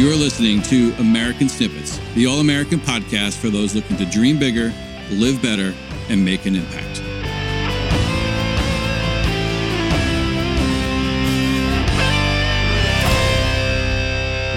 You're listening to American Snippets, the all American podcast for those looking to dream bigger, live better, and make an impact.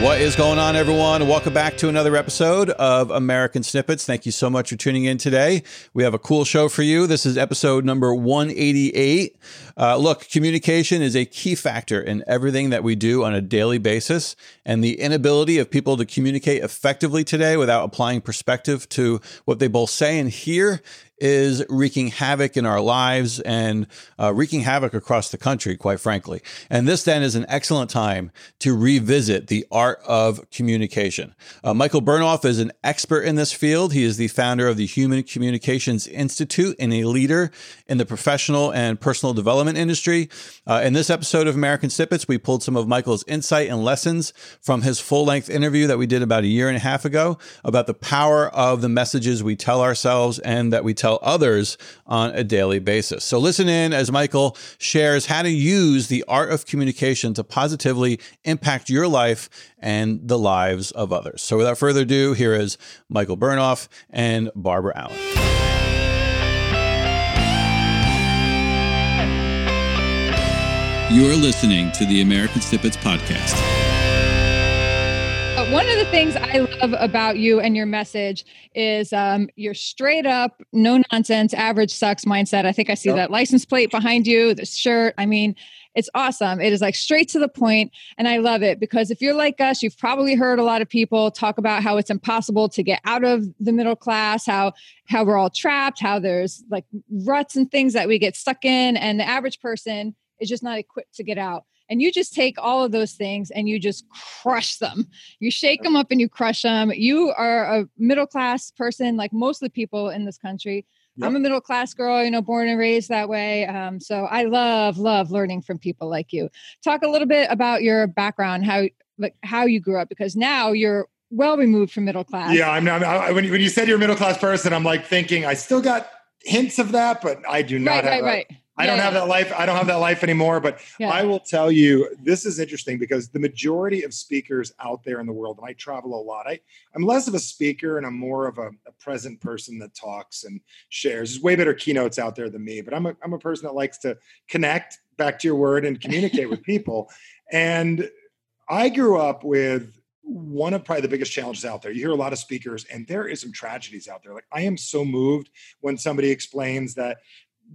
What is going on, everyone? Welcome back to another episode of American Snippets. Thank you so much for tuning in today. We have a cool show for you. This is episode number 188. Uh, look, communication is a key factor in everything that we do on a daily basis. And the inability of people to communicate effectively today without applying perspective to what they both say and hear is wreaking havoc in our lives and uh, wreaking havoc across the country, quite frankly. And this then is an excellent time to revisit the art of communication. Uh, Michael Bernoff is an expert in this field. He is the founder of the Human Communications Institute and a leader in the professional and personal development industry. Uh, in this episode of American Snippets, we pulled some of Michael's insight and lessons from his full length interview that we did about a year and a half ago about the power of the messages we tell ourselves and that we tell others on a daily basis. So listen in as Michael shares how to use the art of communication to positively impact your life and the lives of others. So without further ado, here is Michael Bernoff and Barbara Allen. You're listening to the American Snippets Podcast. One of the things I love about you and your message is um, your straight up, no nonsense, average sucks mindset. I think I see yep. that license plate behind you, the shirt. I mean, it's awesome. It is like straight to the point, and I love it because if you're like us, you've probably heard a lot of people talk about how it's impossible to get out of the middle class, how how we're all trapped, how there's like ruts and things that we get stuck in, and the average person is just not equipped to get out and you just take all of those things and you just crush them. You shake them up and you crush them you are a middle class person like most of the people in this country. Yep. i'm a middle class girl you know born and raised that way um, so i love love learning from people like you. Talk a little bit about your background how like how you grew up because now you're well removed from middle class. Yeah i'm not I, when, you, when you said you're a middle class person i'm like thinking i still got hints of that but i do not right, have right, right I don't have that life. I don't have that life anymore. But yeah. I will tell you, this is interesting because the majority of speakers out there in the world, and I travel a lot. I, I'm less of a speaker and I'm more of a, a present person that talks and shares. There's way better keynotes out there than me, but I'm a, I'm a person that likes to connect back to your word and communicate with people. And I grew up with one of probably the biggest challenges out there. You hear a lot of speakers, and there is some tragedies out there. Like I am so moved when somebody explains that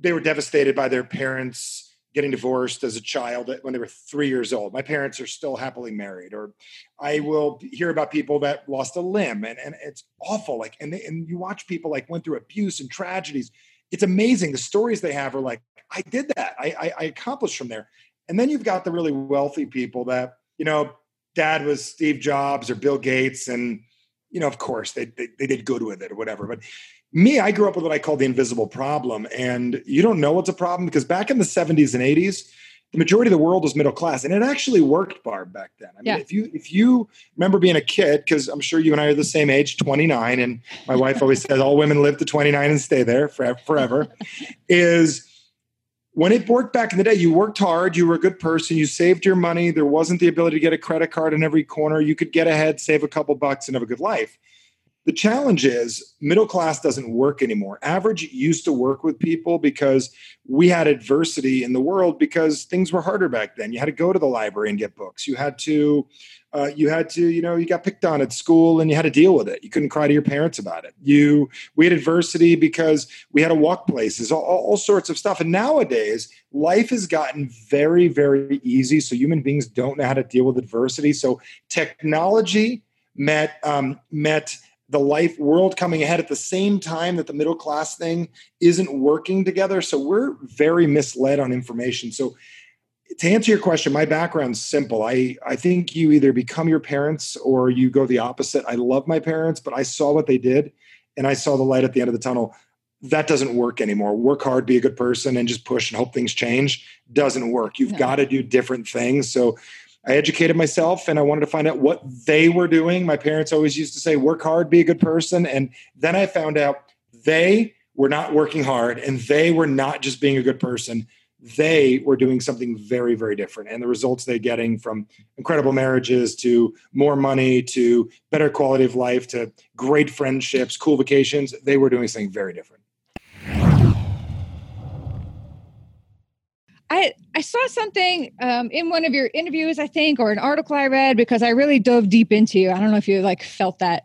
they were devastated by their parents getting divorced as a child when they were three years old. My parents are still happily married. Or I will hear about people that lost a limb and, and it's awful. Like, and, they, and you watch people like went through abuse and tragedies. It's amazing. The stories they have are like, I did that. I, I, I accomplished from there. And then you've got the really wealthy people that, you know, dad was Steve Jobs or Bill Gates. And, you know, of course they, they, they did good with it or whatever. But me, I grew up with what I call the invisible problem. And you don't know it's a problem because back in the 70s and 80s, the majority of the world was middle class. And it actually worked, Barb, back then. I mean, yeah. if you if you remember being a kid, because I'm sure you and I are the same age, 29, and my wife always says all women live to 29 and stay there forever, is when it worked back in the day, you worked hard, you were a good person, you saved your money. There wasn't the ability to get a credit card in every corner. You could get ahead, save a couple bucks, and have a good life. The challenge is middle class doesn't work anymore. Average used to work with people because we had adversity in the world because things were harder back then. You had to go to the library and get books. You had to, uh, you had to, you know, you got picked on at school and you had to deal with it. You couldn't cry to your parents about it. You, we had adversity because we had to walk places, all, all sorts of stuff. And nowadays, life has gotten very, very easy. So human beings don't know how to deal with adversity. So technology met um, met the life world coming ahead at the same time that the middle class thing isn't working together. So we're very misled on information. So to answer your question, my background's simple. I, I think you either become your parents or you go the opposite. I love my parents, but I saw what they did and I saw the light at the end of the tunnel. That doesn't work anymore. Work hard, be a good person, and just push and hope things change doesn't work. You've no. got to do different things. So I educated myself and I wanted to find out what they were doing. My parents always used to say, work hard, be a good person. And then I found out they were not working hard and they were not just being a good person. they were doing something very, very different. And the results they're getting from incredible marriages to more money to better quality of life to great friendships, cool vacations, they were doing something very different. I, I saw something um, in one of your interviews, I think, or an article I read because I really dove deep into you. I don't know if you like felt that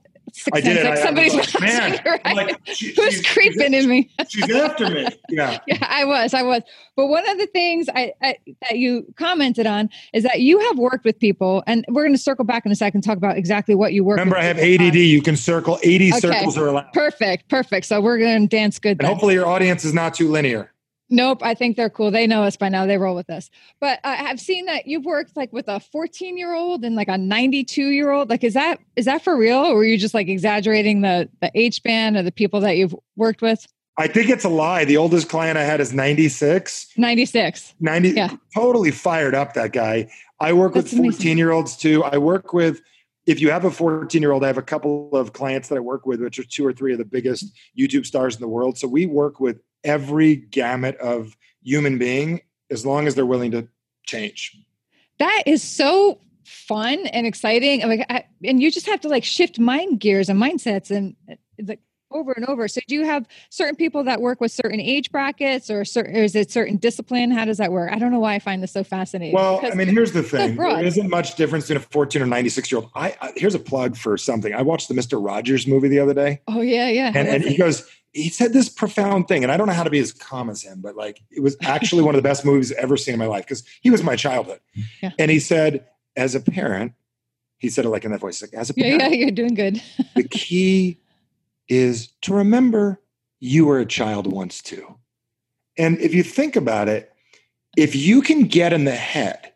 I did. Like I, somebody's like, man, right? like, she, who's creeping in me? she's after me. Yeah, yeah, I was, I was. But one of the things I, I, that you commented on is that you have worked with people, and we're going to circle back in a second and talk about exactly what you work. Remember, I have ADD. On. You can circle. Eighty okay. circles are allowed. Perfect, perfect. So we're going to dance good. And hopefully, your audience is not too linear. Nope, I think they're cool. They know us by now. They roll with us. But I have seen that you've worked like with a 14 year old and like a 92 year old. Like, is that is that for real, or are you just like exaggerating the the age span of the people that you've worked with? I think it's a lie. The oldest client I had is 96. 96. 90. Yeah. Totally fired up that guy. I work That's with 14 year olds too. I work with if you have a 14 year old, I have a couple of clients that I work with, which are two or three of the biggest YouTube stars in the world. So we work with every gamut of human being as long as they're willing to change. That is so fun and exciting. Like, I, and you just have to like shift mind gears and mindsets and like over and over. So, do you have certain people that work with certain age brackets, or, certain, or is it certain discipline? How does that work? I don't know why I find this so fascinating. Well, I mean, here's the thing: so there isn't much difference in a 14 or 96 year old. I, I, here's a plug for something. I watched the Mister Rogers movie the other day. Oh yeah, yeah. And, and he goes, he said this profound thing, and I don't know how to be as calm as him, but like it was actually one of the best movies I've ever seen in my life because he was my childhood. Yeah. And he said, as a parent, he said it like in that voice, like as a parent, yeah, yeah, you're doing good. the key is to remember you were a child once too. And if you think about it, if you can get in the head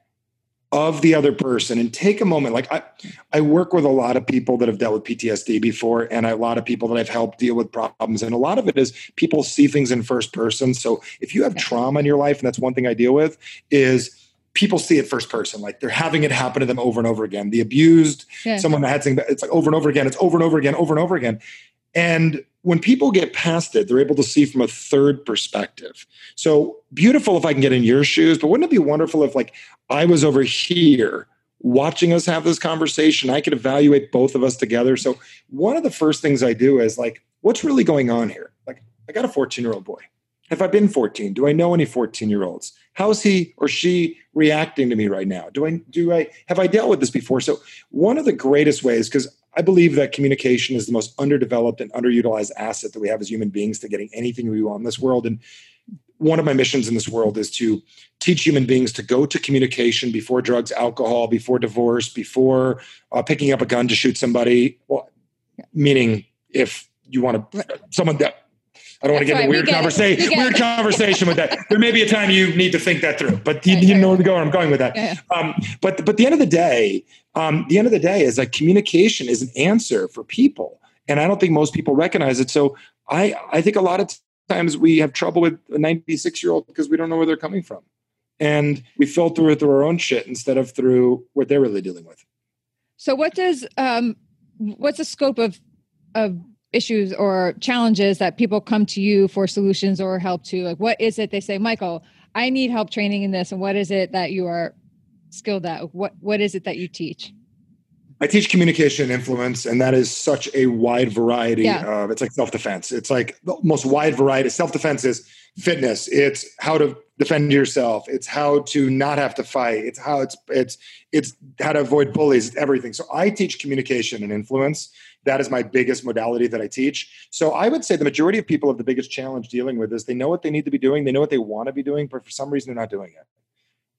of the other person and take a moment like I, I work with a lot of people that have dealt with ptsd before and a lot of people that i've helped deal with problems. And a lot of it is people see things in first person. So if you have trauma in your life and that's one thing i deal with is people see it first person. Like they're having it happen to them over and over again. The abused yeah. someone that had something it's like over and over again it's over and over again over and over again and when people get past it, they're able to see from a third perspective. So beautiful if I can get in your shoes, but wouldn't it be wonderful if, like, I was over here watching us have this conversation? I could evaluate both of us together. So, one of the first things I do is, like, what's really going on here? Like, I got a 14 year old boy. Have I been 14? Do I know any 14 year olds? How is he or she reacting to me right now? Do I do I have I dealt with this before? So one of the greatest ways, because I believe that communication is the most underdeveloped and underutilized asset that we have as human beings to getting anything we want in this world. And one of my missions in this world is to teach human beings to go to communication before drugs, alcohol, before divorce, before uh, picking up a gun to shoot somebody. Well, meaning if you want to, someone that I don't want to get in a weird conversation. Weird conversation with that. There may be a time you need to think that through, but you, you know where to go. I'm going with that. Yeah. Um, but but the end of the day, um, the end of the day is that communication is an answer for people, and I don't think most people recognize it. So I I think a lot of times we have trouble with a 96 year old because we don't know where they're coming from, and we filter it through our own shit instead of through what they're really dealing with. So what does um, what's the scope of of issues or challenges that people come to you for solutions or help to like what is it they say michael i need help training in this and what is it that you are skilled at? What what is it that you teach? I teach communication and influence and that is such a wide variety yeah. of it's like self-defense. It's like the most wide variety self-defense is fitness. It's how to defend yourself. It's how to not have to fight. It's how it's it's it's how to avoid bullies. Everything. So i teach communication and influence. That is my biggest modality that I teach. So I would say the majority of people have the biggest challenge dealing with is they know what they need to be doing, they know what they want to be doing, but for some reason they're not doing it.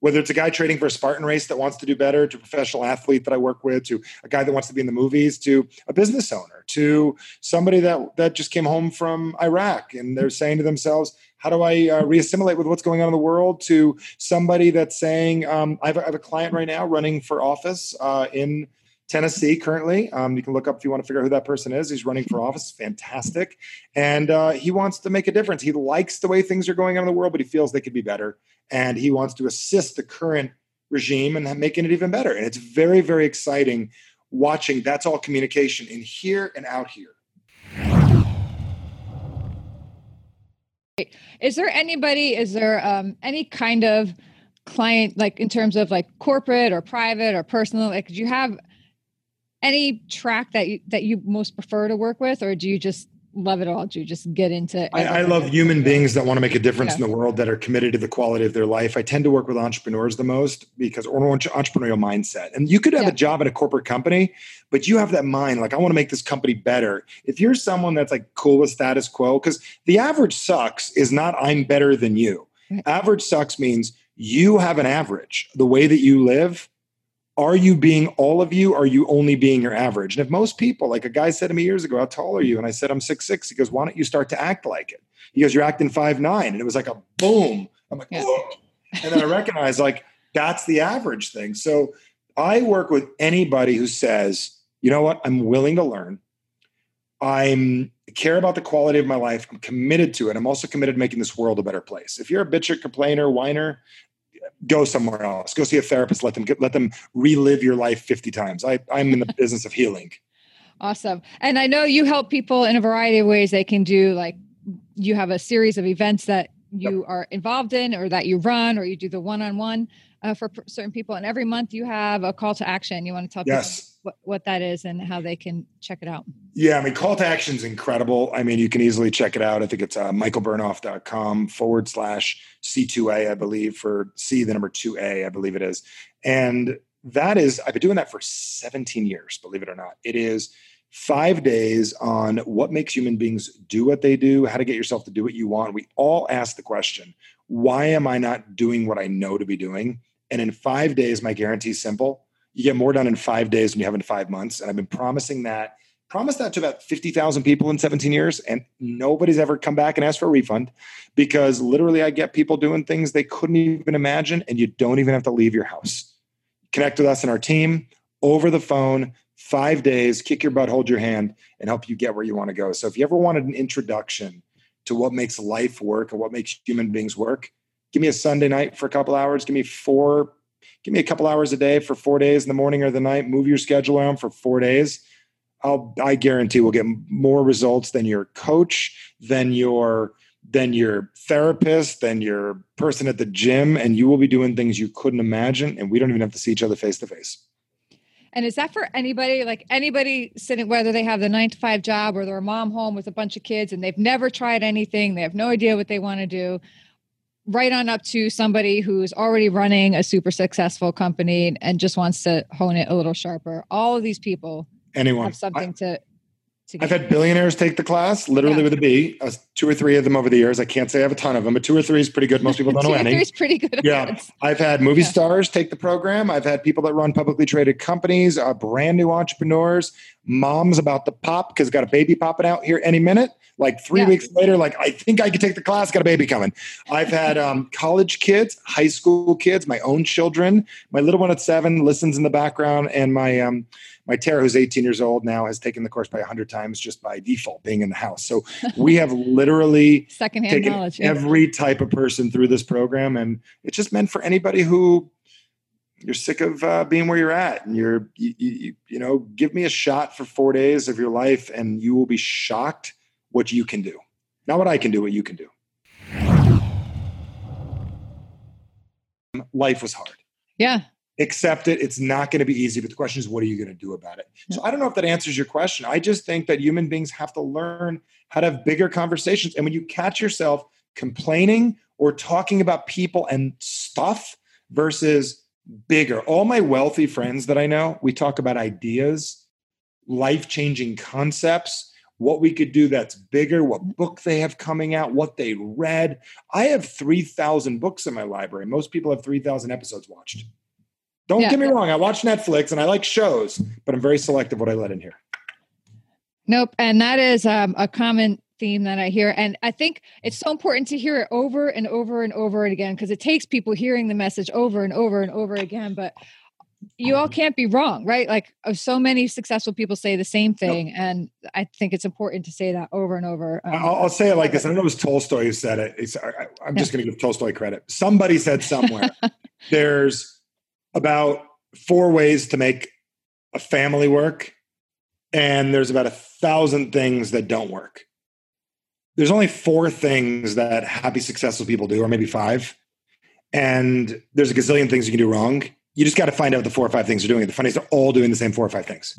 Whether it's a guy trading for a Spartan race that wants to do better, to a professional athlete that I work with, to a guy that wants to be in the movies, to a business owner, to somebody that that just came home from Iraq and they're saying to themselves, how do I uh, reassimilate with what's going on in the world? To somebody that's saying, um, I, have a, I, have a client right now running for office uh, in Tennessee currently. Um, you can look up if you want to figure out who that person is. He's running for office, fantastic. And uh, he wants to make a difference. He likes the way things are going on in the world, but he feels they could be better. And he wants to assist the current regime and making it even better. And it's very, very exciting watching that's all communication in here and out here. Is there anybody, is there um, any kind of client, like in terms of like corporate or private or personal, like do you have any track that you, that you most prefer to work with, or do you just love it all. Do you just get into I, I, love human beings that want to make a difference in the world that are committed to the quality of their life. I tend to work with entrepreneurs the most because or entrepreneurial mindset. And you could have yeah. a job in a corporate company, but you have that mind like I want to make this company better. If you're someone that's like cool with status quo, because the average sucks is not I'm better than you. Right. Average sucks means you have an average. The way that you live are you being all of you? Are you only being your average? And if most people, like a guy said to me years ago, how tall are you? And I said, I'm six six. He goes, why don't you start to act like it? He goes, you're acting five nine. And it was like a boom. I'm like, yeah. and then I recognize like that's the average thing. So I work with anybody who says, you know what, I'm willing to learn. I'm care about the quality of my life. I'm committed to it. I'm also committed to making this world a better place. If you're a bitcher, complainer, whiner, go somewhere else. Go see a therapist. Let them get, let them relive your life 50 times. I, I'm in the business of healing. Awesome. And I know you help people in a variety of ways. They can do like you have a series of events that you yep. are involved in or that you run or you do the one-on-one uh, for certain people. And every month you have a call to action. You want to tell yes. What, that is and how they can check it out. Yeah, I mean, call to action is incredible. I mean, you can easily check it out. I think it's uh, michaelbernoff.com forward slash C2A, I believe, for C, the number 2A, I believe it is. And that is, I've been doing that for 17 years, believe it or not. It is five days on what makes human beings do what they do, how to get yourself to do what you want. We all ask the question, why am I not doing what I know to be doing? And in five days, my guarantee is simple. You get more done in five days than you have in five months. And I've been promising that, promised that to about 50,000 people in 17 years. And nobody's ever come back and asked for a refund because literally I get people doing things they couldn't even imagine. And you don't even have to leave your house. Connect with us and our team over the phone, five days, kick your butt, hold your hand, and help you get where you want to go. So if you ever wanted an introduction to what makes life work and what makes human beings work, give me a Sunday night for a couple hours. Give me four, give me a couple hours a day for four days in the morning or the night. Move your schedule around for four days. I'll, I guarantee we'll get more results than your coach, than your, than your therapist, than your person at the gym, and you will be doing things you couldn't imagine. And we don't even have to see each other face to face. And is that for anybody, like anybody sitting, whether they have the nine to five job or they're a mom home with a bunch of kids and they've never tried anything, they have no idea what they want to do? Right on up to somebody who's already running a super successful company and just wants to hone it a little sharper. All of these people anyone have something I, to I've had billionaires take the class, literally yeah. with a B. Uh, two or three of them over the years. I can't say I have a ton of them, but two or three is pretty good. Most people don't know any. Two is pretty good. Yeah, I've had movie yeah. stars take the program. I've had people that run publicly traded companies, uh, brand new entrepreneurs, moms about to pop because got a baby popping out here any minute. Like three yeah. weeks later, like I think I could take the class. Got a baby coming. I've had um, college kids, high school kids, my own children. My little one at seven listens in the background, and my um, my Tara, who's 18 years old now, has taken the course by 100 times just by default being in the house. So we have literally secondhand knowledge every type of person through this program, and it's just meant for anybody who you're sick of uh, being where you're at, and you're you, you, you know give me a shot for four days of your life, and you will be shocked what you can do, not what I can do, what you can do. Life was hard. Yeah accept it. It's not going to be easy, but the question is, what are you going to do about it? So I don't know if that answers your question. I just think that human beings have to learn how to have bigger conversations. And when you catch yourself complaining or talking about people and stuff versus bigger, all my wealthy friends that I know, we talk about ideas, life changing concepts. What we could do that's bigger, what mm-hmm. book they have coming out, what they read. I have 3,000 books in my library. Most people have 3,000 episodes watched. Don't yeah. get me wrong. I watch Netflix and I like shows, but I'm very selective what I let in here. Nope. And that is um, a common theme that I hear. And I think it's so important to hear it over and over and over again because it takes people hearing the message over and over and over again. But you all can't be wrong, right? Like uh, so many successful people say the same thing, and I think it's important to say that over and over. Um, I'll, I'll, say it like this. I don't know it was Tolstoy who said it. It's, I, am just going to give Tolstoy credit. Somebody said somewhere, "There's about four ways to make a family work, and there's about a thousand things that don't work. there's only four things that happy, successful people do, or maybe five. And there's a gazillion things you can do wrong. You just got to find out the four or five things they're doing. The funniest, they're all doing the same four or five things.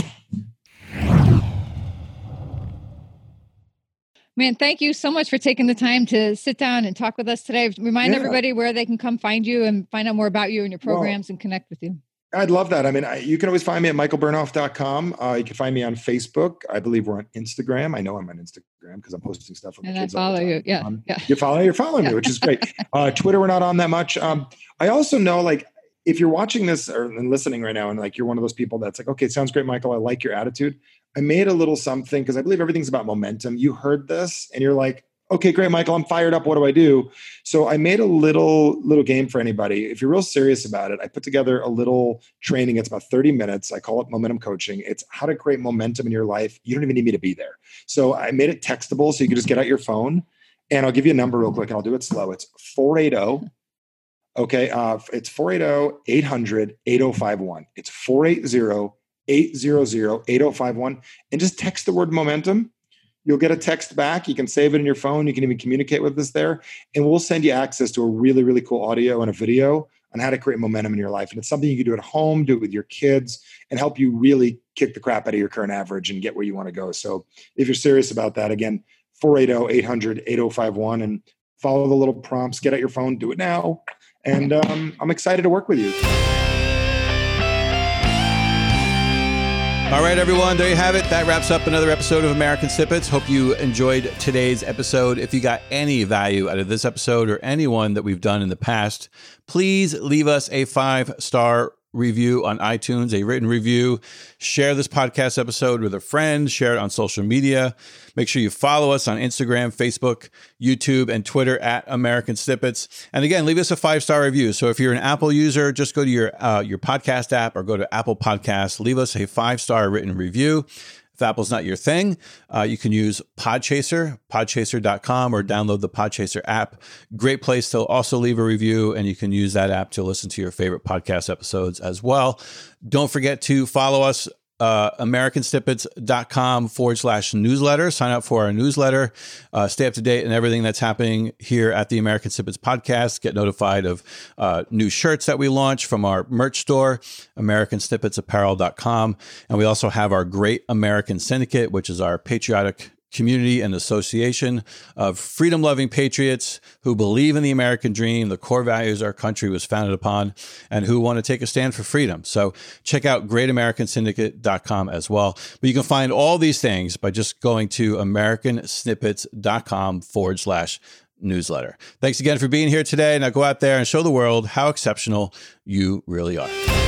Man, thank you so much for taking the time to sit down and talk with us today. Remind yeah. everybody where they can come find you and find out more about you and your programs well, and connect with you. I'd love that. I mean, I, you can always find me at michaelbernoff.com. Uh, you can find me on Facebook. I believe we're on Instagram. I know I'm on Instagram because I'm posting stuff. From and I follow you. Yeah, um, yeah. You follow. You're following me, which is great. Uh, Twitter, we're not on that much. Um, I also know, like, if you're watching this or listening right now, and like you're one of those people that's like, okay, sounds great, Michael. I like your attitude. I made a little something because I believe everything's about momentum. You heard this, and you're like, okay, great, Michael, I'm fired up. What do I do? So I made a little little game for anybody. If you're real serious about it, I put together a little training. It's about 30 minutes. I call it momentum coaching. It's how to create momentum in your life. You don't even need me to be there. So I made it textable so you can just get out your phone. And I'll give you a number real quick and I'll do it slow. It's 480. Okay. Uh, it's 480 800 8051. It's 480 800 8051. And just text the word momentum You'll get a text back. You can save it in your phone. You can even communicate with us there. And we'll send you access to a really, really cool audio and a video on how to create momentum in your life. And it's something you can do at home, do it with your kids, and help you really kick the crap out of your current average and get where you want to go. So if you're serious about that, again, 480 800 8051 and follow the little prompts, get out your phone, do it now. And um, I'm excited to work with you. All right, everyone, there you have it. That wraps up another episode of American Snippets. Hope you enjoyed today's episode. If you got any value out of this episode or anyone that we've done in the past, please leave us a five star review on iTunes, a written review. Share this podcast episode with a friend, share it on social media. Make sure you follow us on Instagram, Facebook, YouTube, and Twitter at American Snippets. And again, leave us a five star review. So if you're an Apple user, just go to your uh, your podcast app or go to Apple Podcasts, leave us a five star written review. If Apple's not your thing, uh, you can use Podchaser, podchaser.com, or download the Podchaser app. Great place to also leave a review, and you can use that app to listen to your favorite podcast episodes as well. Don't forget to follow us uh, americansnippets.com forward slash newsletter. Sign up for our newsletter. Uh, stay up to date and everything that's happening here at the American Snippets podcast. Get notified of uh, new shirts that we launch from our merch store, americansnippetsapparel.com. And we also have our Great American Syndicate, which is our patriotic community and association of freedom loving patriots who believe in the American dream, the core values our country was founded upon, and who want to take a stand for freedom. So check out greatamericansyndicate.com as well. But you can find all these things by just going to americansnippets.com forward slash newsletter. Thanks again for being here today. Now go out there and show the world how exceptional you really are.